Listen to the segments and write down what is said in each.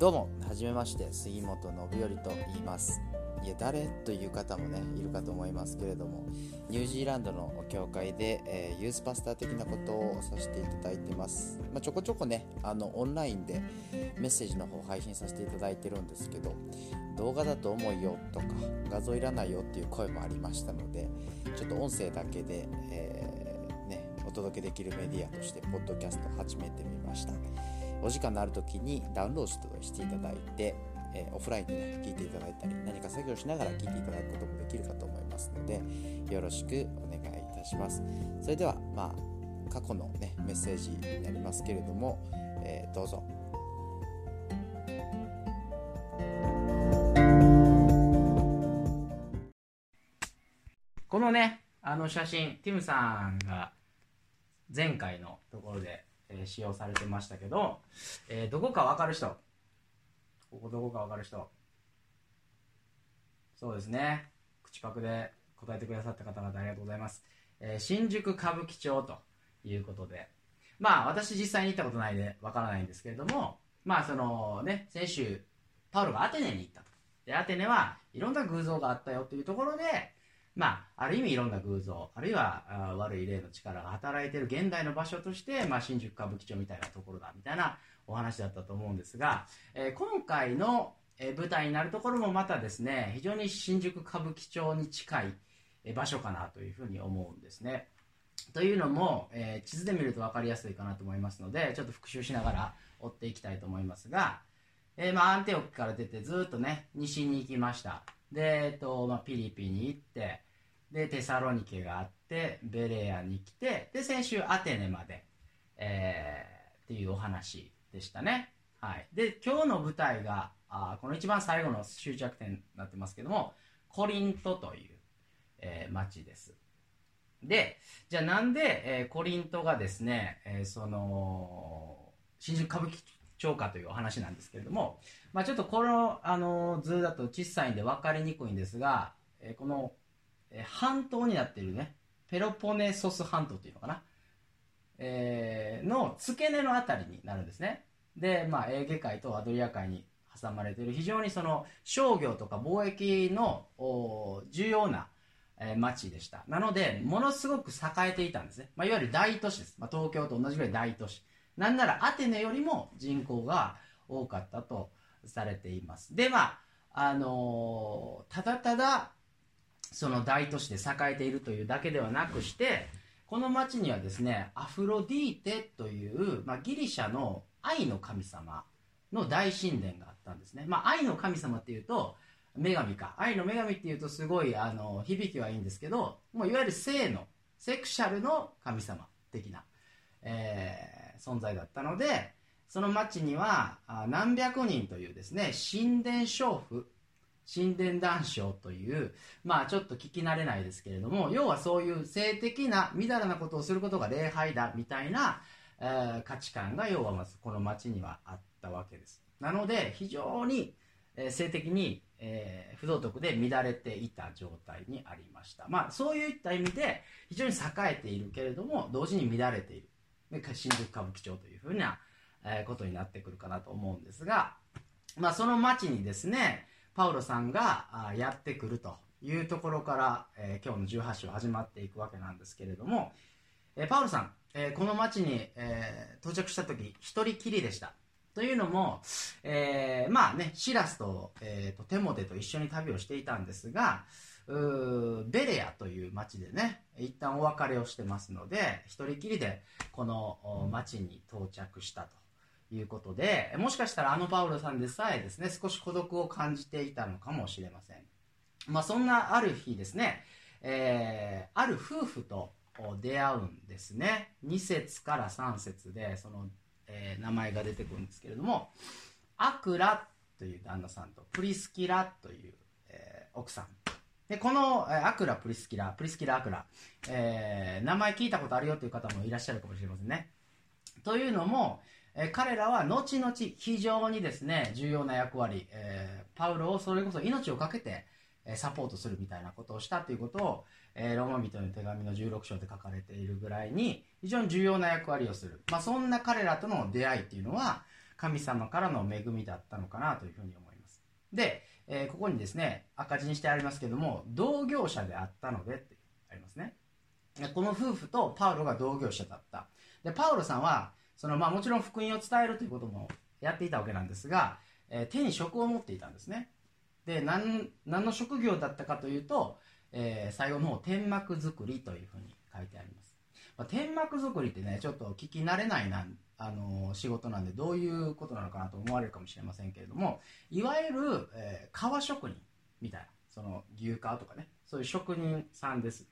どうもはじめまして杉本信頼と言います。いや誰という方もねいるかと思いますけれどもニュージーランドの教会で、えー、ユースパスター的なことをさせていただいてます、まあ、ちょこちょこねあのオンラインでメッセージの方配信させていただいてるんですけど動画だと重いよとか画像いらないよっていう声もありましたのでちょっと音声だけで、えー、ね、お届けできるメディアとしてポッドキャスト始めてみました。お時間のある時にダウンロードしていただいてえー、オフラインでね、聞いていただいたり、何か作業しながら聞いていただくこともできるかと思いますので、よろしくお願いいたします。それでは、まあ、過去のね、メッセージになりますけれども、えー、どうぞ。このね、あの写真、ティムさんが前回のところで、えー、使用されてましたけど、えー、どこかわかる人。ここどこかわかる人。そうですね。口パクで答えてくださった方々ありがとうございます、えー、新宿歌舞伎町ということで。まあ私実際に行ったことないでわからないんですけれどもまあそのね先週パウロがアテネに行ったと。でアテネはいろんな偶像があったよというところでまあ、ある意味いろんな偶像、あるいは悪い霊の力が働いている現代の場所として、まあ、新宿歌舞伎町みたいなところだみたいなお話だったと思うんですが、えー、今回の、え舞台になるところもまたですね非常に新宿歌舞伎町に近い、え場所かなというふうに思うんですね。というのも、えー、地図で見ると分かりやすいかなと思いますのでちょっと復習しながら追っていきたいと思いますが、えー、まあ、アンテオキから出てずっとね西に行きましたで、えっとまあ、ピリピに行ってでテサロニケがあってベレアに来てで先週アテネまで、えー、っていうお話でしたね。はい。で、今日の舞台が、あこの一番最後の終着点になってますけども、コリントという、えー、町です。で、じゃあなんで、えー、コリントがですね、えー、その、新宿歌舞伎町かというお話なんですけれども、まあちょっとこの、あの図だと小さいんで分かりにくいんですが、え、この、え、半島になっているね、ペロポネソス半島っていうのかな？えー、の付け根のあたりになるんですね。で、まあ、エーゲ海とアドリア海に挟まれている非常にその商業とか貿易の重要な、町でした。なので、ものすごく栄えていたんですね。まあ、いわゆる大都市です。まあ、東京と同じぐらい大都市。なんならアテネよりも人口が多かったとされています。で、まあ、あのー、ただただ、その大都市で栄えているというだけではなくして、この町にはですね、アフロディーテという、まあ、ギリシャの愛の神様の大神殿があったんですね。まあ、愛の神様っていうと、女神か。愛の女神っていうとすごい、あの、響きはいいんですけど、もういわゆる性の、セクシャルの神様的な、えー、存在だったので、その町には何百人というですね、神殿娼婦神殿談笑という、まあちょっと聞き慣れないですけれども、要はそういう性的な、みだらなことをすることが礼拝だみたいな、えー、価値観が要はまずこの町にはあったわけです。なので、非常に、えー、性的に、えー、不道徳で乱れていた状態にありました。まあそういった意味で非常に栄えているけれども、同時に乱れている。新宿歌舞伎町というふうな、えことになってくるかなと思うんですが、まあその町にですね、パウロさんがやってくるというところから、えー、今日の18章始まっていくわけなんですけれども、えー、パウロさん、えー、この町に、え到着した時一人きりでした。というのも、えまあねシラスと,、えーと、テモテと一緒に旅をしていたんですがベレアという町でね一旦お別れをしてますので一人きりでこの町に到着したということで、もしかしたらあのパウロさんでさえですね、少し孤独を感じていたのかもしれません。まあそんなある日ですね、えー、ある夫婦と出会うんですね。2節から3節でその、えー、名前が出てくるんですけれども、アクラという旦那さんとプリスキラという、えー、奥さん。で、この、え、アクラ、プリスキラ、プリスキラ、アクラ、えー、名前聞いたことあるよという方もいらっしゃるかもしれませんね。というのも、え、彼らは後々非常にですね、重要な役割、えー、パウロをそれこそ命を懸けて、え、サポートするみたいなことをしたということを、えー、ローマ人の手紙の16章で書かれているぐらいに非常に重要な役割をする。まあ、そんな彼らとの出会いっていうのは、神様からの恵みだったのかなというふうに思いますで、えー、ここにですね赤字にしてありますけども同業者であったのでってありますね。この夫婦とパウロが同業者だった。でパウロさんはその、まあ、もちろん福音を伝えるということもやっていたわけなんですが、えー、手に職を持っていたんですね。で何何の職業だったかというと、えー、最後の方天幕作りというふうに書いてあります、まあ、天幕作りってねちょっと聞き慣れないなあの仕事なんでどういうことなのかなと思われるかもしれませんけれどもいわゆる、えー、革職人みたいなその牛革とかねそういう職人さんです。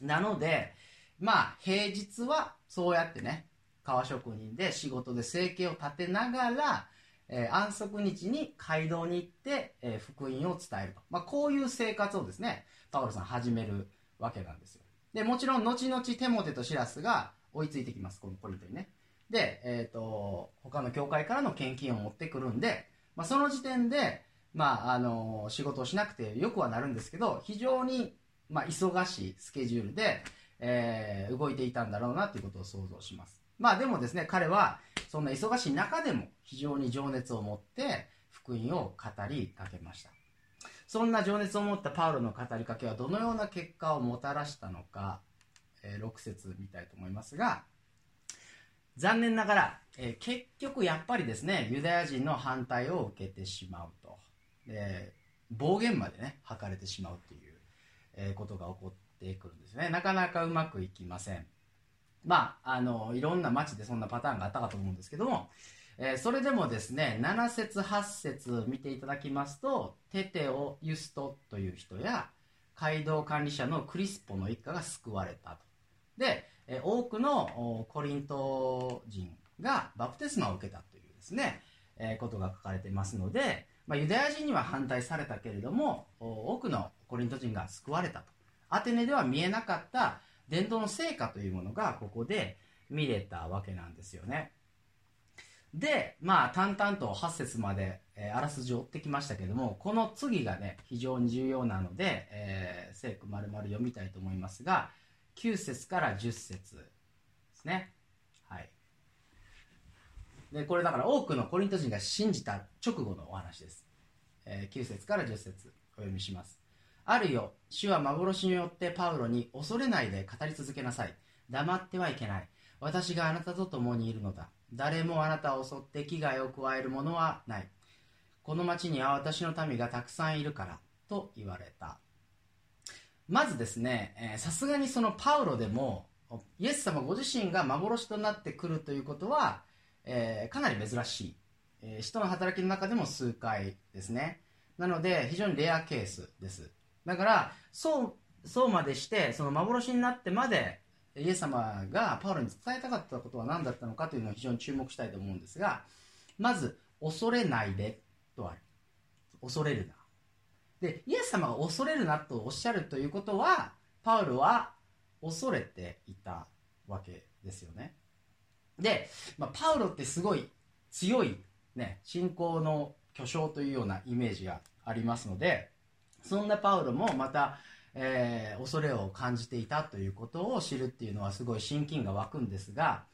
なのでまあ平日はそうやってね革職人で仕事で生計を立てながら、えー、安息日に街道に行って、えー、福音を伝えると、まあ、こういう生活をですねパウロさん始めるわけなんですよ。でもちろん後々テモテとシラスが追いついてきます。このポリントにね。で、えーと、他の教会からの献金を持ってくるんで、まあ、その時点で、まあ、あの仕事をしなくてよくはなるんですけど非常に、まあ、忙しいスケジュールで、えー、動いていたんだろうなということを想像します。まあでもですね彼はそんな忙しい中でも非常に情熱を持って福音を語りかけました。そんな情熱を持ったパウロの語りかけはどのような結果をもたらしたのか、えー、6節見たいと思いますが残念ながら、えー、結局やっぱりですねユダヤ人の反対を受けてしまうと。で暴言までね吐かれてしまうという、え、ことが起こってくるんですね。なかなかうまくいきません。まああのいろんな街でそんなパターンがあったかと思うんですけども、えー、それでもですね7節8節見ていただきますとテテオ・ユストという人や街道管理者のクリスポの一家が救われたと。でえ多くのコリント人がバプテスマを受けたというですね、えことが書かれていますので、まあ、ユダヤ人には反対されたけれども多くのコリント人が救われたと。アテネでは見えなかった伝統の成果というものがここで見れたわけなんですよね。でまあ淡々と8節まで、えー、あらすじを追ってきましたけどもこの次がね非常に重要なので、えー、聖句丸々読みたいと思いますが9節から10節ですね。はい。で、これだから多くのコリント人が信じた直後のお話です。えー、9節から10節お読みします。あるよ、主は幻によってパウロに恐れないで語り続けなさい。黙ってはいけない。私があなたと共にいるのだ。誰もあなたを襲って危害を加えるものはない。この町には私の民がたくさんいるから、と言われた。まずですねさすがにそのパウロでもイエス様ご自身が幻となってくるということは、えー、かなり珍しい、えー、使徒の働きの中でも数回ですねなので非常にレアケースですだからそうそうまでしてその幻になってまでイエス様がパウロに伝えたかったことは何だったのかというのを非常に注目したいと思うんですがまず恐れないでとある。恐れるな。でイエス様が恐れるなとおっしゃるということはパウロは恐れていたわけですよね。で、まあ、パウロってすごい強い、ね、信仰の巨匠というようなイメージがありますのでそんなパウロもまた、えー、恐れを感じていたということを知るっていうのはすごい親近が湧くんですが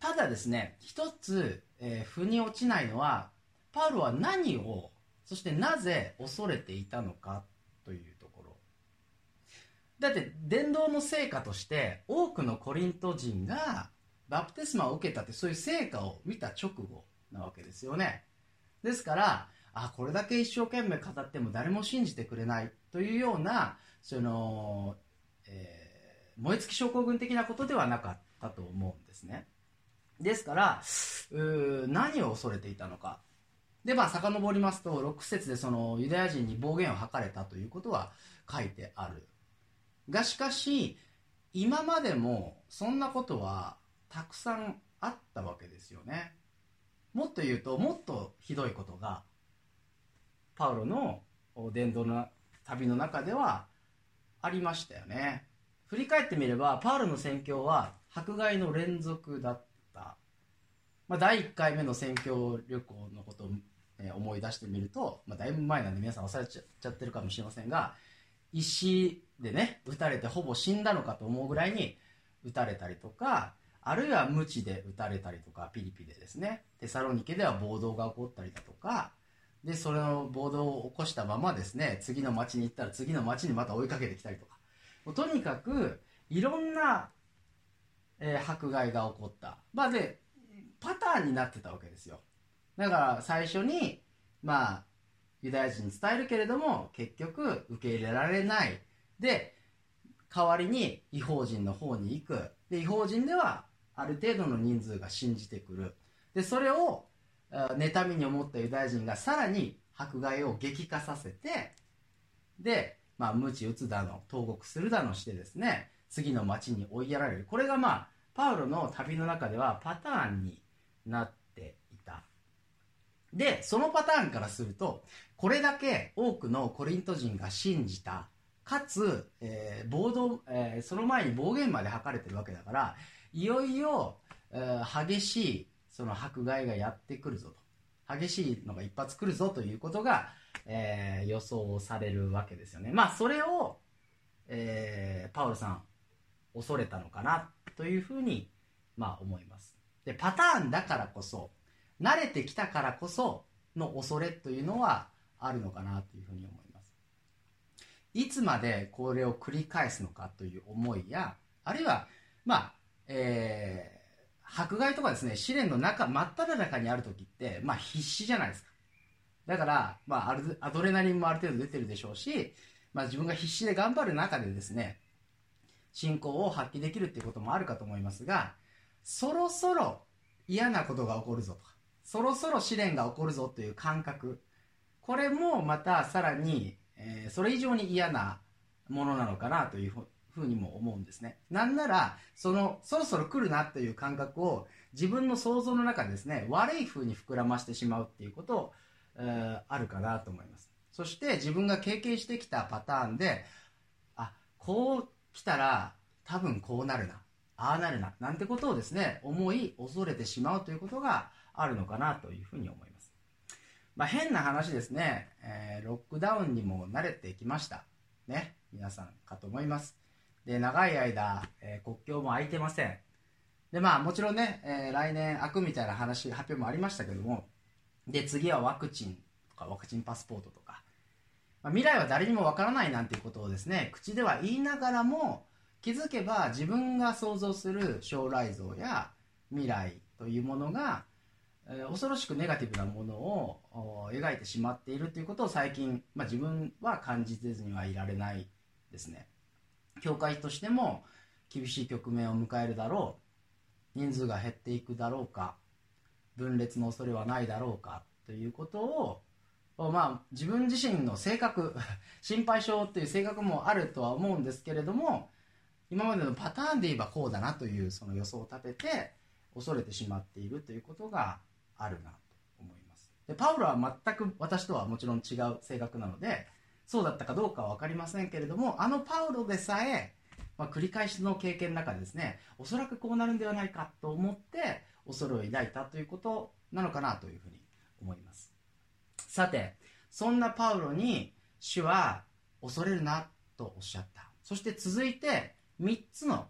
ただですね一つ、えー、腑に落ちないのはパウロは何をそしてなぜ恐れていたのかというところ。だって伝道の成果として多くのコリント人がバプテスマを受けたってそういう成果を見た直後なわけですよね。ですからあこれだけ一生懸命語っても誰も信じてくれないというようなその、えー、燃え尽き症候群的なことではなかったと思うんですねですから何を恐れていたのかで、まあ、遡りますと、6節でそのユダヤ人に暴言を吐かれたということは書いてある。が、しかし、今までもそんなことはたくさんあったわけですよね。もっと言うと、もっとひどいことが、パウロの伝道の旅の中ではありましたよね。振り返ってみれば、パウロの宣教は迫害の連続だった。まあ、第1回目の宣教旅行のことをえ思い出してみると、まあ、だいぶ前なんで皆さん忘れちゃってるかもしれませんが石でね撃たれてほぼ死んだのかと思うぐらいに撃たれたりとかあるいは無知で撃たれたりとかピリピでですねテサロニケでは暴動が起こったりだとかでそれの暴動を起こしたままですね次の町に行ったら次の町にまた追いかけてきたりとか。もうとにかくいろんな、えー迫害が起こった。まあでパターンになってたわけですよ。だから最初にまあユダヤ人に伝えるけれども結局受け入れられない。で代わりに違法人の方に行く。で違法人ではある程度の人数が信じてくる。でそれを妬みに思ったユダヤ人がさらに迫害を激化させてで、まあ、鞭打つだの投獄するだのしてですね次の町に追いやられる。これがまあパウロの旅の中ではパターンになっていた。でそのパターンからするとこれだけ多くのコリント人が信じたかつ、えー暴動えーその前に暴言まで吐かれてるわけだからいよいよ、えー激しいその迫害がやってくるぞと。激しいのが一発来るぞということが、えー予想されるわけですよね。まあそれを、えーパウロさん恐れたのかなというふうに、まあ、思います。でパターンだからこそ慣れてきたからこその恐れというのはあるのかなというふうに思います。いつまでこれを繰り返すのかという思いやあるいはまあえー迫害とかですね試練の中真っ只中にある時って、まあ、必死じゃないですか。だから、まあ、あるアドレナリンもある程度出てるでしょうし、まあ、自分が必死で頑張る中でですね信仰を発揮できるっていうこともあるかと思いますがそろそろ嫌なことが起こるぞとかそろそろ試練が起こるぞという感覚これもまたさらに、えーそれ以上に嫌なものなのかなというふうにも思うんですね。なんならそのそろそろ来るなという感覚を自分の想像の中でですね悪い風に膨らましてしまうっていうこと、えーあるかなと思います。そして自分が経験してきたパターンであこう来たら多分こうなるなああなるななんてことをですね思い恐れてしまうということがあるのかなというふうに思います、まあ、変な話ですね、えーロックダウンにも慣れてきました。ね皆さんかと思います。で長い間、えー国境も開いてません。でまあもちろんね、えー来年開くみたいな話発表もありましたけどもで次はワクチンとかワクチンパスポートとか、まあ未来は誰にもわからないなんていうことをですね口では言いながらも気づけば自分が想像する将来像や未来というものが、えー恐ろしくネガティブなものを描いてしまっているということを最近、まあ、自分は感じてずにはいられないですね。教会としても厳しい局面を迎えるだろう。人数が減っていくだろうか。分裂の恐れはないだろうか。ということをまあ自分自身の性格 心配性という性格もあるとは思うんですけれども今までのパターンで言えばこうだなというその予想を立てて恐れてしまっているということがあるなと思います。でパウロは全く私とはもちろん違う性格なのでそうだったかどうかは分かりませんけれどもあのパウロでさえ、まあ、繰り返しの経験の中でですねおそらくこうなるんではないかと思って恐れを抱いたということなのかなというふうに思います。さてそんなパウロに主は恐れるなとおっしゃった。そして続いて3つの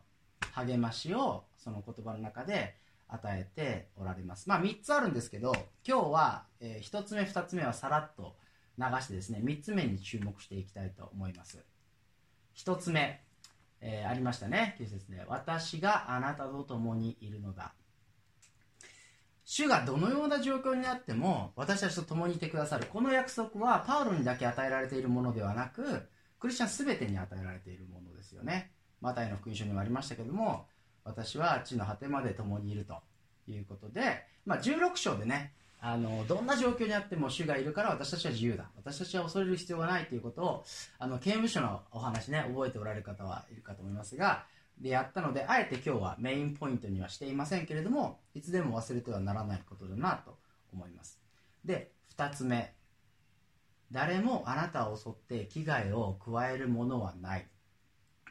励ましをその言葉の中で与えておられます。まあ3つあるんですけど今日は、え1つ目2つ目はさらっと流してですね3つ目に注目していきたいと思います。1つ目、えーありましたね9節で。私があなたと共にいるのだ主がどのような状況になっても私たちと共にいてくださる。この約束はパウロにだけ与えられているものではなくクリスチャン全てに与えられているものですよね。マタイの福音書にもありましたけども私は地の果てまで共にいるということで、まあ、16章でねあのどんな状況にあっても主がいるから私たちは自由だ。私たちは恐れる必要がないということをあの刑務所のお話ね覚えておられる方はいるかと思いますがでやったのであえて今日はメインポイントにはしていませんけれどもいつでも忘れてはならないことだなと思います。で2つ目。誰もあなたを襲って危害を加えるものはない。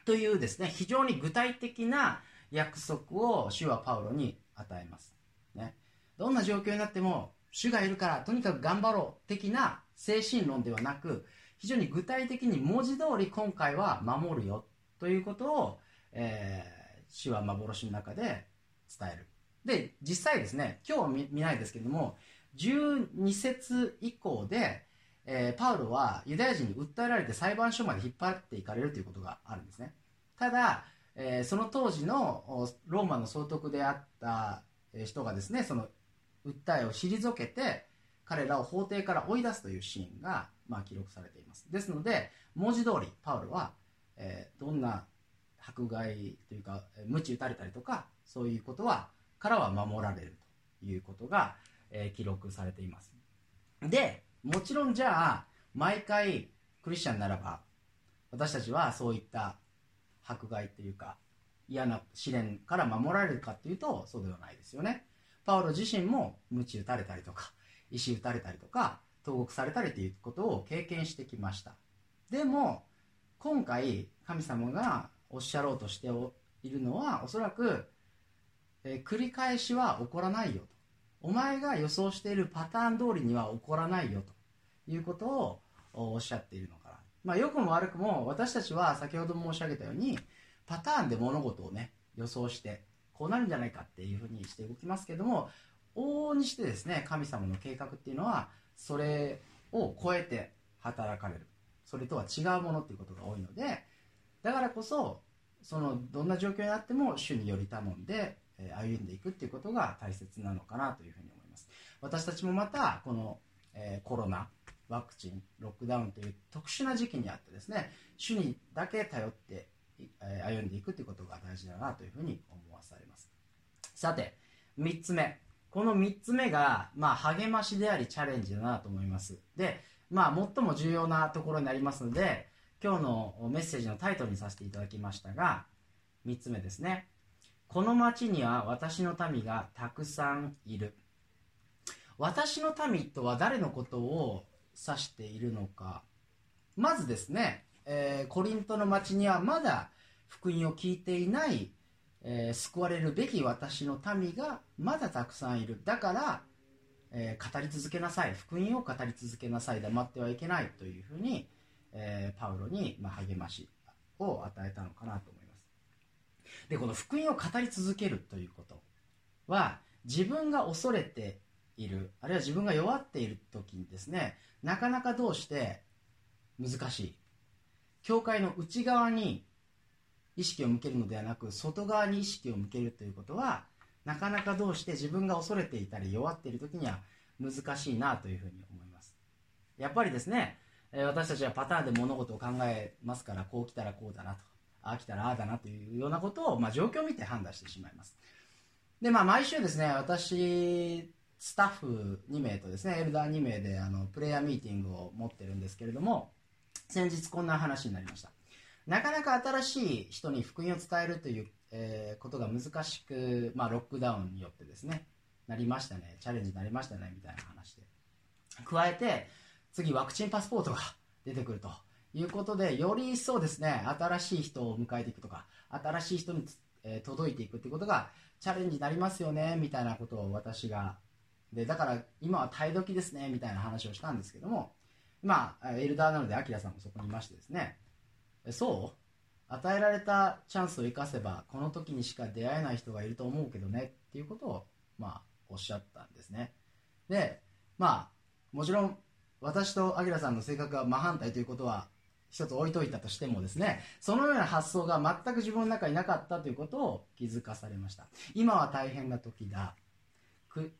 というですね非常に具体的な約束を主はパウロに与えます、ね、どんな状況になっても主がいるからとにかく頑張ろう的な精神論ではなく非常に具体的に文字通り今回は守るよということを、えー主は幻の中で伝える。で実際ですね今日は見ないですけども12節以降で、えー、パウロはユダヤ人に訴えられて裁判所まで引っ張っていかれるということがあるんですね。ただ、え、その当時のローマの総督であった人がですねその訴えを退けて彼らを法廷から追い出すというシーンが、まあ、記録されています。ですので文字通りパウロは、えー、どんな迫害というか鞭打たれたりとかそういうことはからは守られるということが、えー、記録されています。でもちろんじゃあ毎回クリスチャンならば私たちはそういった迫害というか嫌な試練から守られるかっていうとそうではないですよね。パウロ自身も鞭打たれたりとか石打たれたりとか投獄されたりということを経験してきました。でも今回神様がおっしゃろうとしているのはおそらく、えー、繰り返しは起こらないよと。お前が予想しているパターン通りには起こらないよと。いうことをおっしゃっているのかな、まあ、良くも悪くも私たちは先ほど申し上げたようにパターンで物事をね予想してこうなるんじゃないかっていうふうにして動きますけども往々にしてですね神様の計画っていうのはそれを超えて働かれる。それとは違うものっていうことが多いのでだからこそそのどんな状況になっても主により頼んで歩んでいくっていうことが大切なのかなというふうに思います。私たちもまたこの、えコロナワクチンロックダウンという特殊な時期にあってですね主にだけ頼って歩んでいくということが大事だなというふうに思います。わされます。さて3つ目。この3つ目が、まあ、励ましでありチャレンジだなと思います。で、まあ、最も重要なところになりますので今日のメッセージのタイトルにさせていただきましたが3つ目ですね。この町には私の民がたくさんいる。私の民とは誰のことを指しているのか。まずですね、えー、コリントの町にはまだ福音を聞いていない、えー、救われるべき私の民がまだたくさんいる。だから、えー、語り続けなさい。福音を語り続けなさい黙ってはいけないというふうに、えパウロに、まあ、励ましを与えたのかなと思います。でこの福音を語り続けるということは自分が恐れているあるいは自分が弱っている時にですねなかなかどうして難しい。教会の内側に意識を向けるのではなく外側に意識を向けるということはなかなかどうして自分が恐れていたり弱っている時には難しいなというふうに思います。やっぱりですね私たちはパターンで物事を考えますからこう来たらこうだなとああ来たらああだなというようなことを、まあ、状況を見て判断してしまいます。でまあ毎週ですね私スタッフ2名とですねエルダー2名であのプレイヤーミーティングを持ってるんですけれども先日こんな話になりました。なかなか新しい人に福音を伝えるという、えー、ことが難しく、まあ、ロックダウンによってですねなりましたね。チャレンジになりましたねみたいな話で。加えて次ワクチンパスポートが出てくるということでより一層ですね新しい人を迎えていくとか新しい人に、えー、届いていくということがチャレンジになりますよねみたいなことを私がでだから今は耐え時ですねみたいな話をしたんですけどもまあエルダーなのでアキラさんもそこにいましてですねそう？与えられたチャンスを生かせばこの時にしか出会えない人がいると思うけどね。っていうことをまあおっしゃったんですね。でまあもちろん私とアキラさんの性格が真反対ということは一つ置いといたとしてもですね。そのような発想が全く自分の中になかったということを気づかされました。今は大変な時だ。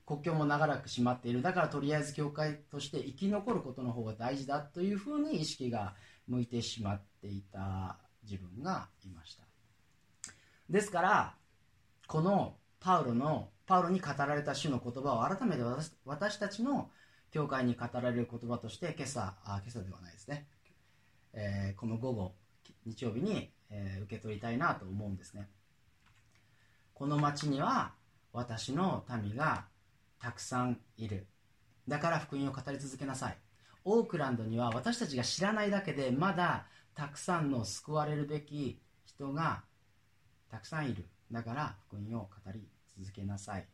国境も長らく閉まっている。だからとりあえず教会として生き残ることの方が大事だというふうに意識が向いてしまっていた自分がいました。ですからこのパウロのパウロに語られた主の言葉を改めて私私たちの教会に語られる言葉として今朝あ今朝ではないですね、えー、この午後日曜日に、えー、受け取りたいなと思うんですね。この町には私の民がたくさんいる。だから福音を語り続けなさい。オークランドには私たちが知らないだけでまだたくさんの救われるべき人がたくさんいる。だから福音を語り続けなさい。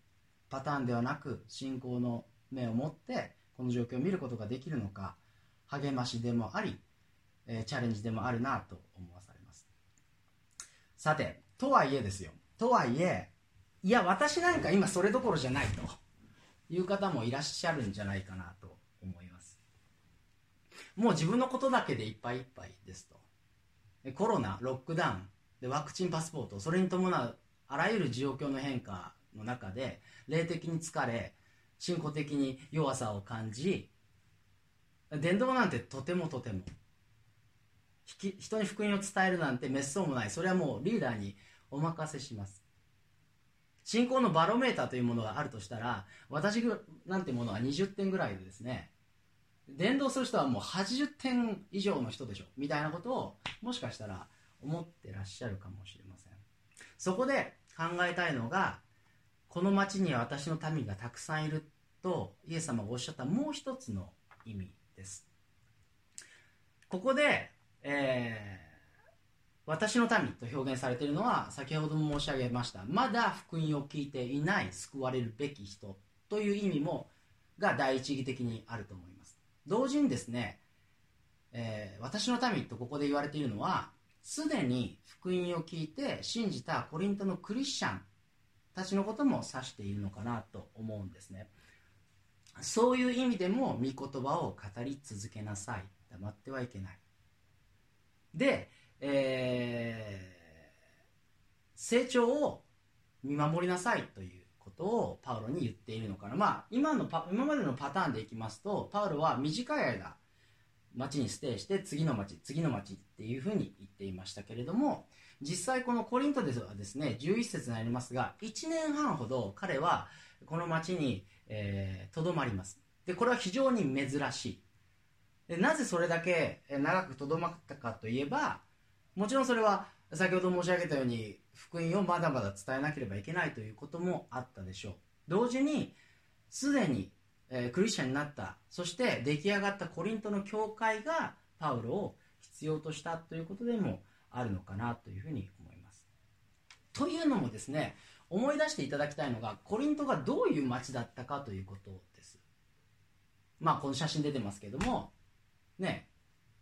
パターンではなく信仰の目を持ってこの状況を見ることができるのか励ましでもあり、えチャレンジでもあるなと思わされます。さてとはいえですよ。とはいえいや私なんか今それどころじゃないという方もいらっしゃるんじゃないかなともう自分のことだけでいっぱいいっぱいですと。コロナロックダウンでワクチンパスポートそれに伴うあらゆる状況の変化の中で霊的に疲れ信仰的に弱さを感じ伝道なんてとてもとても。人に福音を伝えるなんて滅相もない。それはもうリーダーにお任せします。信仰のバロメーターというものがあるとしたら私なんてものは20点ぐらいですね。伝道する人はもう80点以上の人でしょ。みたいなことをもしかしたら思ってらっしゃるかもしれません。そこで考えたいのがこの町には私の民がたくさんいるとイエス様がおっしゃったもう一つの意味です。ここで、えー、私の民と表現されているのは先ほども申し上げましたまだ福音を聞いていない救われるべき人という意味もが第一義的にあると思います。同時にですね、えー、私の民とここで言われているのはすでに福音を聞いて信じたコリントのクリスチャンたちのことも指しているのかなと思うんですね。そういう意味でも御言葉を語り続けなさい。黙ってはいけない。で、えー、成長を見守りなさいということをパウロに言っているのかな。まあ今のパ今までのパターンでいきますとパウロは短い間町にステイして次の町次の町っていうふうに言っていましたけれども実際このコリントではですね11節になりますが1年半ほど彼はこの町にとど、えー、まります。でこれは非常に珍しい。でなぜそれだけ長くとどまったかといえばもちろんそれは先ほど申し上げたように福音をまだまだ伝えなければいけないということもあったでしょう同時にすでにえ、クリスチャンになったそして出来上がったコリントの教会がパウロを必要としたということでもあるのかなというふうに思います。というのもですね思い出していただきたいのがコリントがどういう街だったかということです。まあこの写真出てますけどもね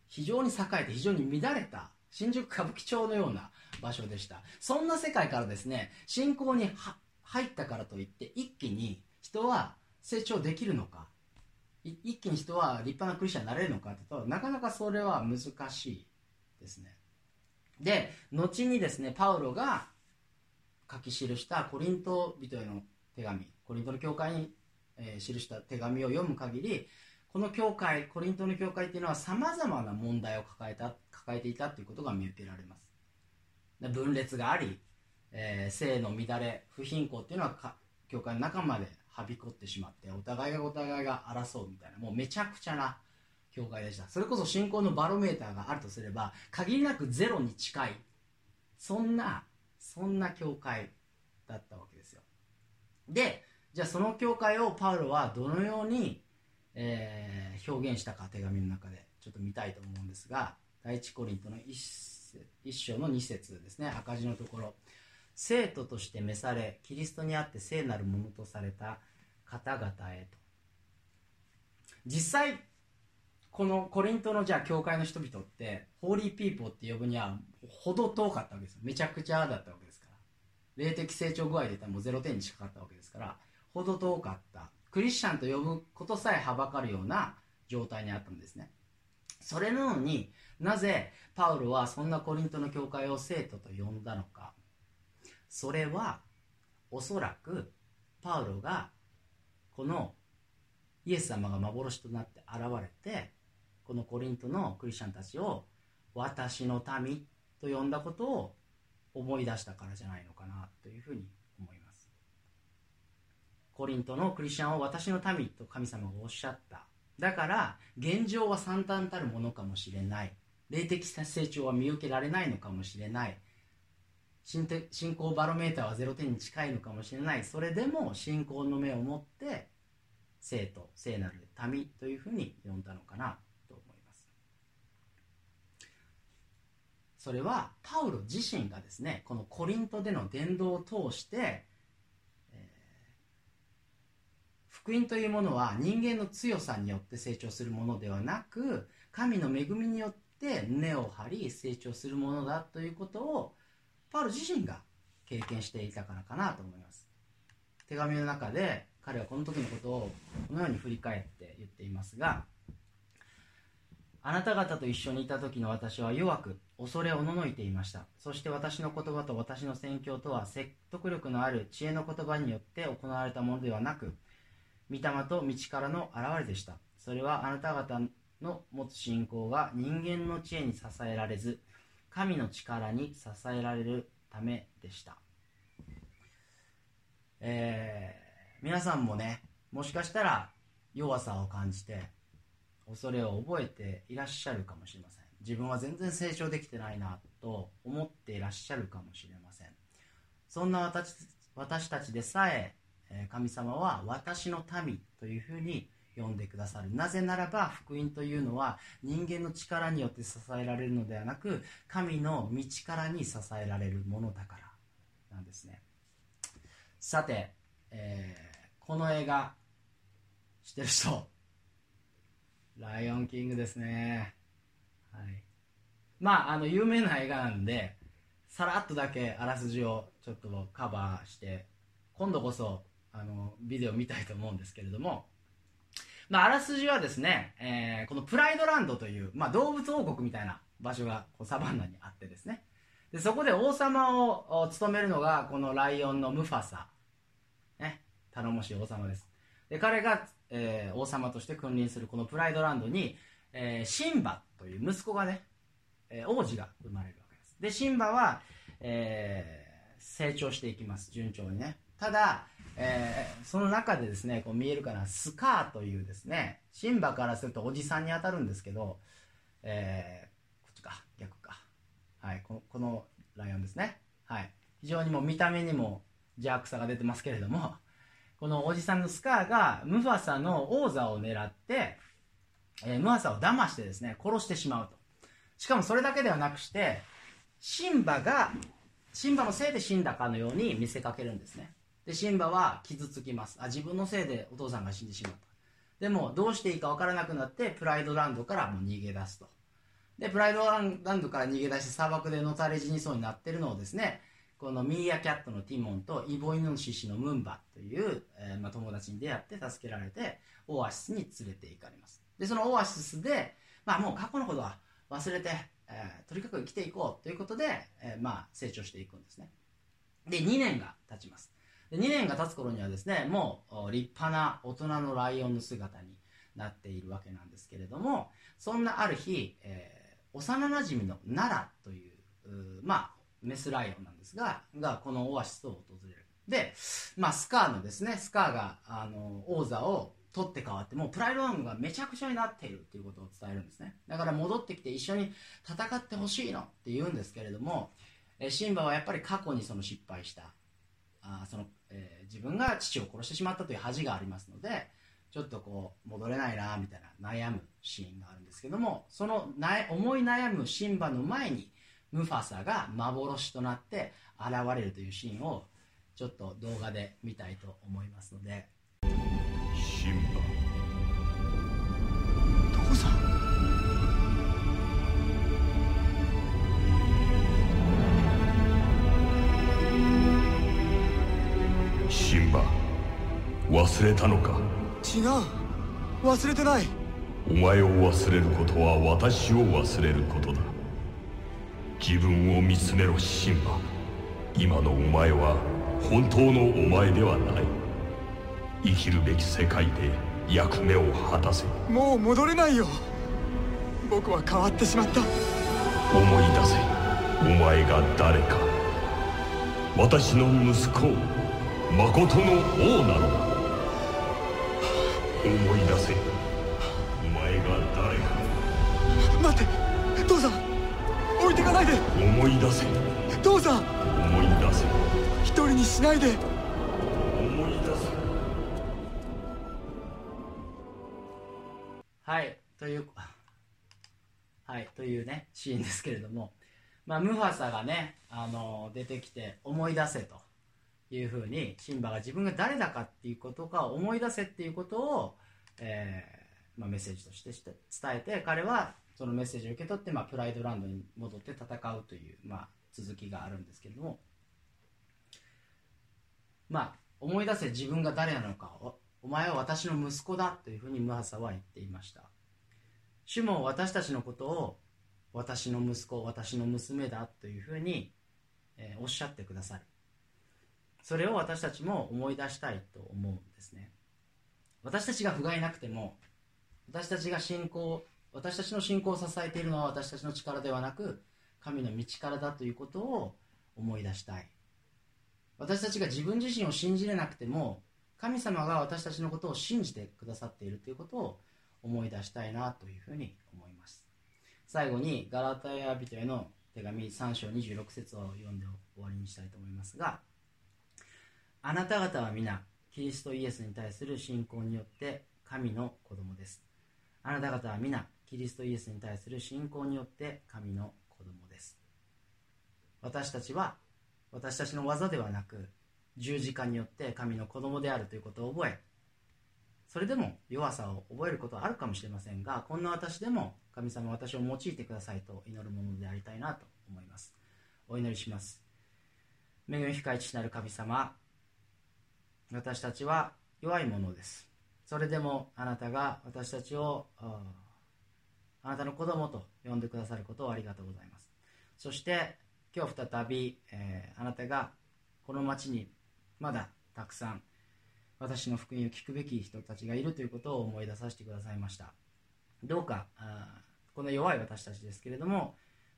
非常に栄えて非常に乱れた新宿歌舞伎町のような場所でした。そんな世界からですね信仰に入ったからといって一気に人は成長できるのか一気に人は立派なクリスチャンになれるのかというとなかなかそれは難しいですね。で後にですねパウロが書き記したコリント人への手紙コリントの教会に、え、記した手紙を読む限りこの教会コリントの教会っていうのはさまざまな問題を抱えた抱えていたということが見受けられます。分裂があり、えー、性の乱れ不貧困っていうのは教会の中まではびこってしまってお互いがお互いが争うみたいなもうめちゃくちゃな教会でした。それこそ信仰のバロメーターがあるとすれば限りなくゼロに近いそんなそんな教会だったわけですよ。でじゃあその教会をパウロはどのように、えー、表現したか手紙の中でちょっと見たいと思うんですが第一コリントの 1, 1章の2節ですね。赤字のところ。生徒として召されキリストにあって聖なるものとされた方々へと。実際このコリントのじゃあ教会の人々ってホーリーピーポーって呼ぶにはほど遠かったわけですめちゃくちゃだったわけですから。霊的成長具合で言ったらもう0点に近かったわけですからほど遠かった。クリスチャンと呼ぶことさえはばかるような状態にあったんですね。それなのになぜパウロはそんなコリントの教会を生徒と呼んだのか。それはおそらくパウロがこのイエス様が幻となって現れてこのコリントのクリスチャンたちを私の民と呼んだことを思い出したからじゃないのかなというふうにコリントのクリスチャンを私の民と神様がおっしゃった。だから現状は惨憺たるものかもしれない。霊的成長は見受けられないのかもしれない。信仰バロメーターは0点に近いのかもしれない。それでも信仰の目を持って生徒聖なる民というふうに呼んだのかなと思います。それはパウロ自身がですねこのコリントでの伝道を通して、えー、福音というものは人間の強さによって成長するものではなく神の恵みによって根を張り成長するものだということをパウロ自身が経験していたからかなと思います。手紙の中で彼はこの時のことをこのように振り返って言っていますがあなた方と一緒にいた時の私は弱く恐れおののいていました。そして私の言葉と私の宣教とは説得力のある知恵の言葉によって行われたものではなく御霊と道からの現れでした。それはあなた方の持つ信仰が人間の知恵に支えられず神の力に支えられるためでした、えー、皆さんもねもしかしたら弱さを感じて恐れを覚えていらっしゃるかもしれません。自分は全然成長できてないなと思っていらっしゃるかもしれません。そんな私私たちでさえ神様は私の民というふうに呼んでくださる。なぜならば福音というのは人間の力によって支えられるのではなく神の道からに支えられるものだから。なんですね。さて、えー、この映画知ってる人？ライオンキングですね。はい。まああの有名な映画なんでさらっとだけあらすじをちょっとカバーして今度こそあのビデオ見たいと思うんですけれども。まあ、あらすじはですね、えー、このプライドランドという、まあ、動物王国みたいな場所がこうサバンナにあってですね。でそこで王様を務めるのがこのライオンのムファサ、ね、頼もしい王様です。で彼が、えー、王様として君臨するこのプライドランドに、えー、シンバという息子がね、えー、王子が生まれるわけです。でシンバは、えー、成長していきます。順調にね。ただえー、その中でですねこう見えるかなスカーというですねシンバからするとおじさんに当たるんですけど、えー、こっちか逆か。はいこのこのライオンですね。はい。非常にも見た目にも邪悪さが出てますけれどもこのおじさんのスカーがムファサの王座を狙って、えー、ムファサを騙してですね殺してしまうと。しかもそれだけではなくしてシンバがシンバのせいで死んだかのように見せかけるんですね。でシンバは傷つきます。あ自分のせいでお父さんが死んでしまった。でもどうしていいか分からなくなってプライドランドからもう逃げ出すと。でプライドランドから逃げ出して砂漠でのたれ死にそうになってるのをですねこのミーアキャットのティモンとイボイノシシのムンバという、えー、まあ、友達に出会って助けられてオアシスに連れて行かれます。でそのオアシスで、まあ、もう過去のことは忘れて、えー、とにかく生きていこうということで、えー、まあ、成長していくんですね。で2年が経ちます。で2年が経つ頃にはですねもう立派な大人のライオンの姿になっているわけなんですけれどもそんなある日、えー、幼なじみの奈良というまあメスライオンなんですががこのオアシスを訪れる。で、まあ、スカーのですねスカーがあの王座を取って変わってもうプライドランがめちゃくちゃになっているっていうことを伝えるんですね。だから戻ってきて一緒に戦ってほしいのって言うんですけれどもシンバはやっぱり過去にその失敗したあそのえー、自分が父を殺してしまったという恥がありますのでちょっとこう戻れないなみたいな悩むシーンがあるんですけどもそのな思い悩むシンバの前にムファサが幻となって現れるというシーンをちょっと動画で見たいと思いますので。シンバ。父さん？忘れたのか？違う。忘れてない。お前を忘れることは私を忘れることだ。自分を見つめろシンバ。今のお前は本当のお前ではない。生きるべき世界で役目を果たせ。もう戻れないよ。僕は変わってしまった。思い出せ。お前が誰か。私の息子誠の王なのだ思い出せ。お前が誰か。待って。父さん。置いてかないで。思い出せ。父さん。思い出せ。一人にしないで。思い出せ。はい。というはい。というねシーンですけれども。まあムファサがねあの出てきて思い出せというふうにシンバが自分が誰だかっていうことか思い出せっていうことを、えーまあ、メッセージとして伝えて彼はそのメッセージを受け取って、まあ、プライドランドに戻って戦うという、まあ、続きがあるんですけれども。まあ思い出せ自分が誰なのかおお前は私の息子だというふうにムハサは言っていました。主も私たちのことを私の息子私の娘だというふうに、えーおっしゃってくださる。それを私たちも思い出したいと思うんですね。私たちが不甲斐なくても私たちが信仰私たちの信仰を支えているのは私たちの力ではなく神の道からだということを思い出したい。私たちが自分自身を信じれなくても神様が私たちのことを信じてくださっているということを思い出したいなというふうに思います。最後にガラタヤ人への手紙3章26節を読んで終わりにしたいと思いますがあなた方は皆キリストイエスに対する信仰によって神の子供です。あなた方は皆キリストイエスに対する信仰によって神の子供です。私たちは私たちの技ではなく十字架によって神の子供であるということを覚えそれでも弱さを覚えることはあるかもしれませんがこんな私でも神様私を用いてくださいと祈るものでありたいなと思います。お祈りします。恵み深い父なる神様私たちは弱いものです。それでもあなたが私たちをあなたの子供と呼んでくださることをありがとうございます。そして今日再び、えーあなたがこの町にまだたくさん私の福音を聞くべき人たちがいるということを思い出させてくださいました。どうかこの弱い私たちですけれども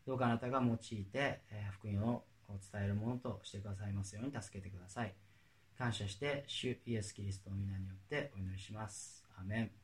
どうかあなたが用いて、えー福音を伝えるものとしてくださいますように助けてください。感謝して主イエス・キリストの皆によってお祈りします。アメン。